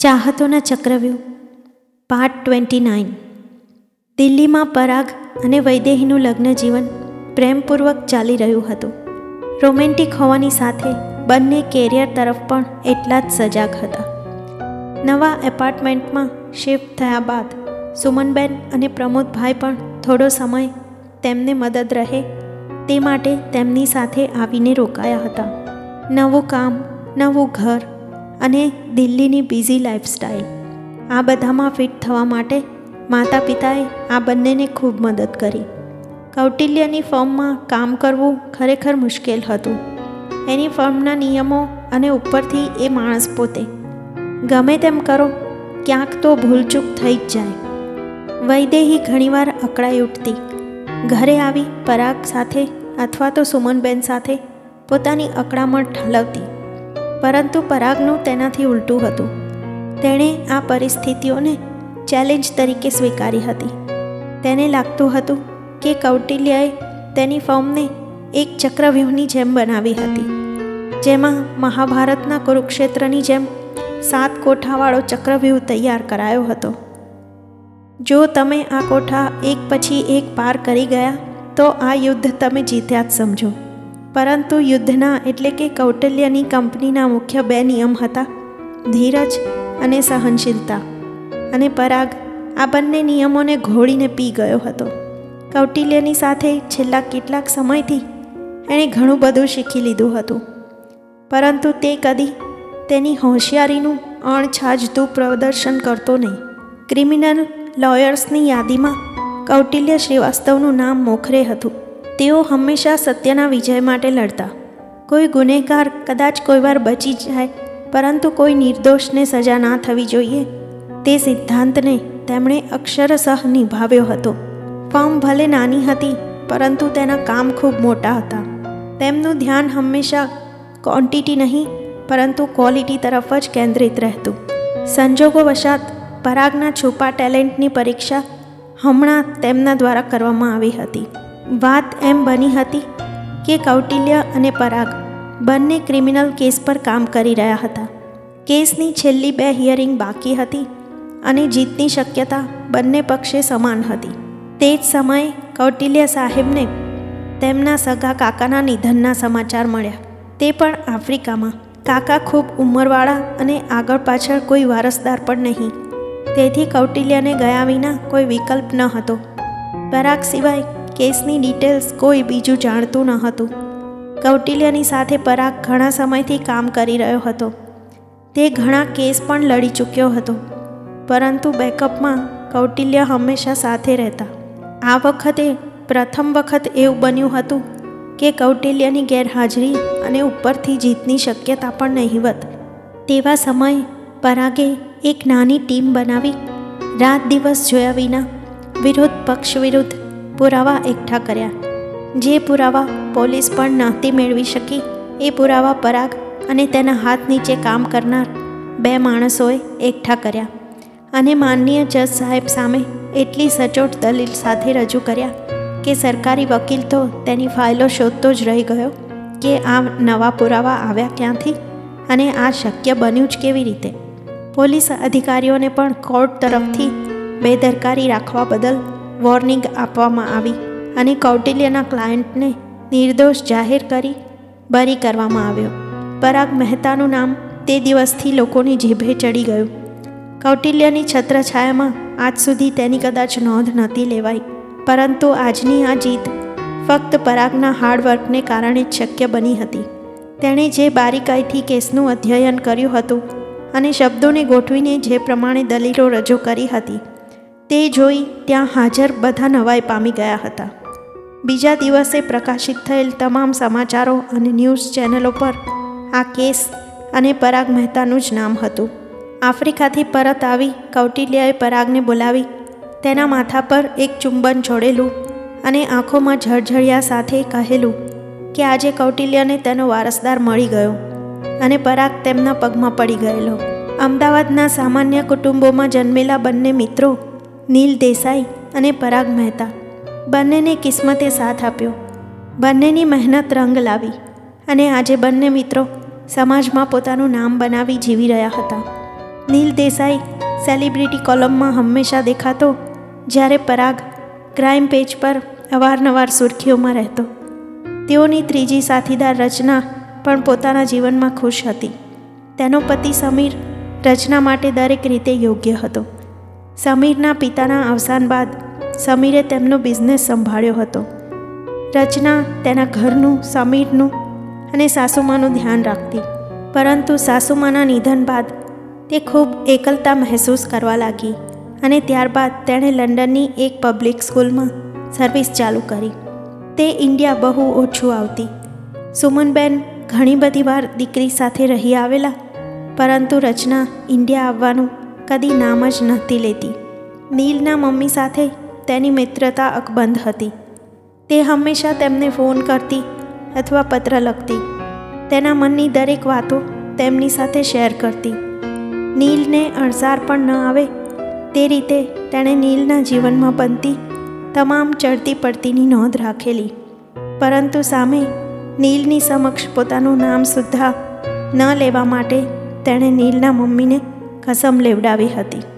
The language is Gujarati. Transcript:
ચાહતોના ચક્રવ્યૂહ. પાર્ટ ટ્વેન્ટી નાઇન દિલ્હીમાં પરાગ અને વૈદેહીનું લગ્ન જીવન પ્રેમપૂર્વક ચાલી રહ્યું હતું. રોમેન્ટિક હોવાની સાથે બંને કેરિયર તરફ પણ એટલા જ સજાગ હતા. નવા એપાર્ટમેન્ટમાં શિફ્ટ થયા બાદ સુમનબેન અને પ્રમોદભાઈ પણ થોડો સમય તેમને મદદ રહે તે માટે તેમની સાથે આવીને રોકાયા હતા. નવું કામ, નવું ઘર અને દિલ્હીની બિઝી લાઇફસ્ટાઈલ આ બધામાં ફિટ થવા માટે માતા પિતાએ આ બંનેને ખૂબ મદદ કરી. કૌટિલ્યની ફર્મમાં કામ કરવું ખરેખર મુશ્કેલ હતું. એની ફર્મના નિયમો અને ઉપરથી એ માણસ પોતે. ગમે તેમ કરો, ક્યાંક તો ભૂલચૂક થઈ જ જાય. વૈદેહી ઘણીવાર અકળાઈ ઉઠતી. ઘરે આવી પરાગ સાથે અથવા તો સુમનબેન સાથે પોતાની અકળામણ ઠાલવતી. પરંતુ પરાગનું તેનાથી ઉલટું હતું. તેણે આ પરિસ્થિતિઓને ચેલેન્જ તરીકે સ્વીકારી હતી. તેને લાગતું હતું કે કૌટિલ્યએ તેની ફોર્મને એક ચક્રવ્યૂહની જેમ બનાવી હતી, જેમાં મહાભારતના કુરુક્ષેત્રની જેમ સાત કોઠાવાળો ચક્રવ્યૂહ તૈયાર કરાયો હતો. જો તમે આ કોઠા એક પછી એક પાર કરી ગયા, તો આ યુદ્ધ તમે જીત્યા જ સમજો. પરંતુ યુદ્ધના એટલે કે કૌટિલ્યની કંપનીના મુખ્ય બે નિયમ હતા. ધીરજ અને સહનશીલતા. અને પરાગ આ બંને નિયમોને ઘોળીને પી ગયો હતો. કૌટિલ્યની સાથે છેલ્લા કેટલાક સમયથી એણે ઘણું બધું શીખી લીધું હતું. પરંતુ તે કદી તેની હોશિયારીનું અણછાજતું પ્રદર્શન કરતો નહીં. ક્રિમિનલ લોયર્સની યાદીમાં કૌટિલ્ય શ્રીવાસ્તવનું નામ મોખરે હતું. તેઓ હંમેશા સત્યના વિજય માટે લડતા. કોઈ ગુનેગાર કદાચ કોઈવાર બચી જાય, પરંતુ કોઈ નિર્દોષને સજા ના થવી જોઈએ. તે સિદ્ધાંતને તેમણે અક્ષરશઃ નિભાવ્યો હતો. ફર્મ ભલે નાની હતી, પરંતુ તેના કામ ખૂબ મોટા હતા. તેમનું ધ્યાન હંમેશા ક્વોન્ટિટી નહીં, પરંતુ ક્વોલિટી તરફ જ કેન્દ્રિત રહેતું. સંજોગો વશાત પરાગના છુપા ટેલેન્ટની પરીક્ષા હમણાં તેમના દ્વારા કરવામાં આવી હતી. વાત એમ બની હતી કે કૌટિલ્ય અને પરાગ બંને ક્રિમિનલ કેસ પર કામ કરી રહ્યા હતા. કેસની છેલ્લી બે હિયરિંગ બાકી હતી અને જીતની શક્યતા બંને પક્ષે સમાન હતી. તે જ સમયે કૌટિલ્ય સાહેબને તેમના સગા કાકાના નિધનના સમાચાર મળ્યા. તે પણ આફ્રિકામાં. કાકા ખૂબ ઉંમરવાળા અને આગળ પાછળ કોઈ વારસદાર પણ નહીં. તેથી કૌટિલ્યને ગયા વિના કોઈ વિકલ્પ ન હતો. પરાગ સિવાય કેસની ડિટેલ્સ કોઈ બીજું જાણતું ન હતું. કૌટિલ્યની સાથે પરાગ ઘણા સમયથી કામ કરી રહ્યો હતો. તે ઘણા કેસ પણ લડી ચૂક્યો હતો. પરંતુ બેકઅપમાં કૌટિલ્ય હંમેશા સાથે રહેતા. આ વખતે પ્રથમ વખત એવું બન્યું હતું કે કૌટિલ્યની ગેરહાજરી અને ઉપરથી જીતની શક્યતા પણ નહીવત તેવા સમયે પરાગે એક નાની ટીમ બનાવી, રાત દિવસ જોયા વિના વિરોધ પક્ષ વિરુદ્ધ પુરાવા એકઠા કર્યા. જે પુરાવા પોલીસ પણ નહોતી મેળવી શકી, એ પુરાવા પરાગ અને તેના હાથ નીચે કામ કરનાર બે માણસોએ એકઠા કર્યા. અને માનનીય જજ સાહેબ સામે એટલી સચોટ દલીલ સાથે રજૂ કર્યા કે સરકારી વકીલ તો તેની ફાઇલો શોધતો જ રહી ગયો કે આ નવા પુરાવા આવ્યા ક્યાંથી અને આ શક્ય બન્યું જ કેવી રીતે. પોલીસ અધિકારીઓને પણ કોર્ટ તરફથી બેદરકારી રાખવા બદલ વોર્નિંગ આપવામાં આવી અને કૌટિલ્યના ક્લાયન્ટને નિર્દોષ જાહેર કરી બરી કરવામાં આવ્યો. પરાગ મહેતાનું નામ તે દિવસથી લોકોની જીભે ચડી ગયું. કૌટિલ્યની છત્રછાયામાં આજ સુધી તેની કદાચ નોંધ નહોતી લેવાઈ, પરંતુ આજની આ જીત ફક્ત પરાગના હાર્ડવર્કને કારણે જ શક્ય બની હતી. તેણે જે બારીકાઈથી કેસનું અધ્યયન કર્યું હતું અને શબ્દોને ગોઠવીને જે પ્રમાણે દલીલો રજૂ કરી હતી તે જોઈ ત્યાં હાજર બધા નવાઈ પામી ગયા હતા. બીજા દિવસે પ્રકાશિત થયેલ તમામ સમાચારો અને ન્યૂઝ ચેનલો પર આ કેસ અને પરાગ મહેતાનું જ નામ હતું. આફ્રિકાથી પરત આવી કૌટિલ્યએ પરાગને બોલાવી, તેના માથા પર એક ચુંબન છોડેલું અને આંખોમાં ઝળઝળિયા સાથે કહેલું કે આજે કૌટિલ્યને તેનો વારસદાર મળી ગયો અને પરાગ તેમના પગમાં પડી ગયેલો. અમદાવાદના સામાન્ય કુટુંબોમાં જન્મેલા બંને મિત્રો નીલ દેસાઈ અને પરાગ મહેતા. બંનેને કિસ્મતે સાથ આપ્યો. બંનેની મહેનત રંગ લાવી અને આજે બંને મિત્રો સમાજમાં પોતાનું નામ બનાવી જીવી રહ્યા હતા. નીલ દેસાઈ સેલિબ્રિટી કોલમમાં હંમેશા દેખાતો જ્યારે પરાગ ક્રાઇમ પેજ પર અવારનવાર સુર્ખીઓમાં રહેતો. તેઓની ત્રીજી સાથીદાર રચના પણ પોતાના જીવનમાં ખુશ હતી. તેનો પતિ સમીર રચના માટે દરેક રીતે યોગ્ય હતો. સમીરના પિતાના અવસાન બાદ સમીરે તેમનો બિઝનેસ સંભાળ્યો હતો. રચના તેના ઘરનું, સમીરનું અને સાસુમાનું ધ્યાન રાખતી. પરંતુ સાસુમાના નિધન બાદ તે ખૂબ એકલતા મહેસૂસ કરવા લાગી અને ત્યારબાદ તેણે લંડનની એક પબ્લિક સ્કૂલમાં સર્વિસ ચાલુ કરી. તે ઇન્ડિયા બહુ ઓછું આવતી. સુમનબેન ઘણી બધી વાર દીકરી સાથે રહી આવેલા, પરંતુ રચના ઇન્ડિયા આવવાનું કદી નામ જ નહોતી લેતી. નીલના મમ્મી સાથે તેની મિત્રતા અકબંધ હતી. તે હંમેશા તેમને ફોન કરતી અથવા પત્ર લખતી. તેના મનની દરેક વાતો તેમની સાથે શેર કરતી. નીલને અણસાર પણ ન આવે તે રીતે તેણે નીલના જીવનમાં બનતી તમામ ચડતી પડતીની નોંધ રાખેલી. પરંતુ સામે નીલની સમક્ષ પોતાનું નામ સુદ્ધા ન લેવા માટે તેણે નીલના મમ્મીને કસમ લેવડાવી હતી.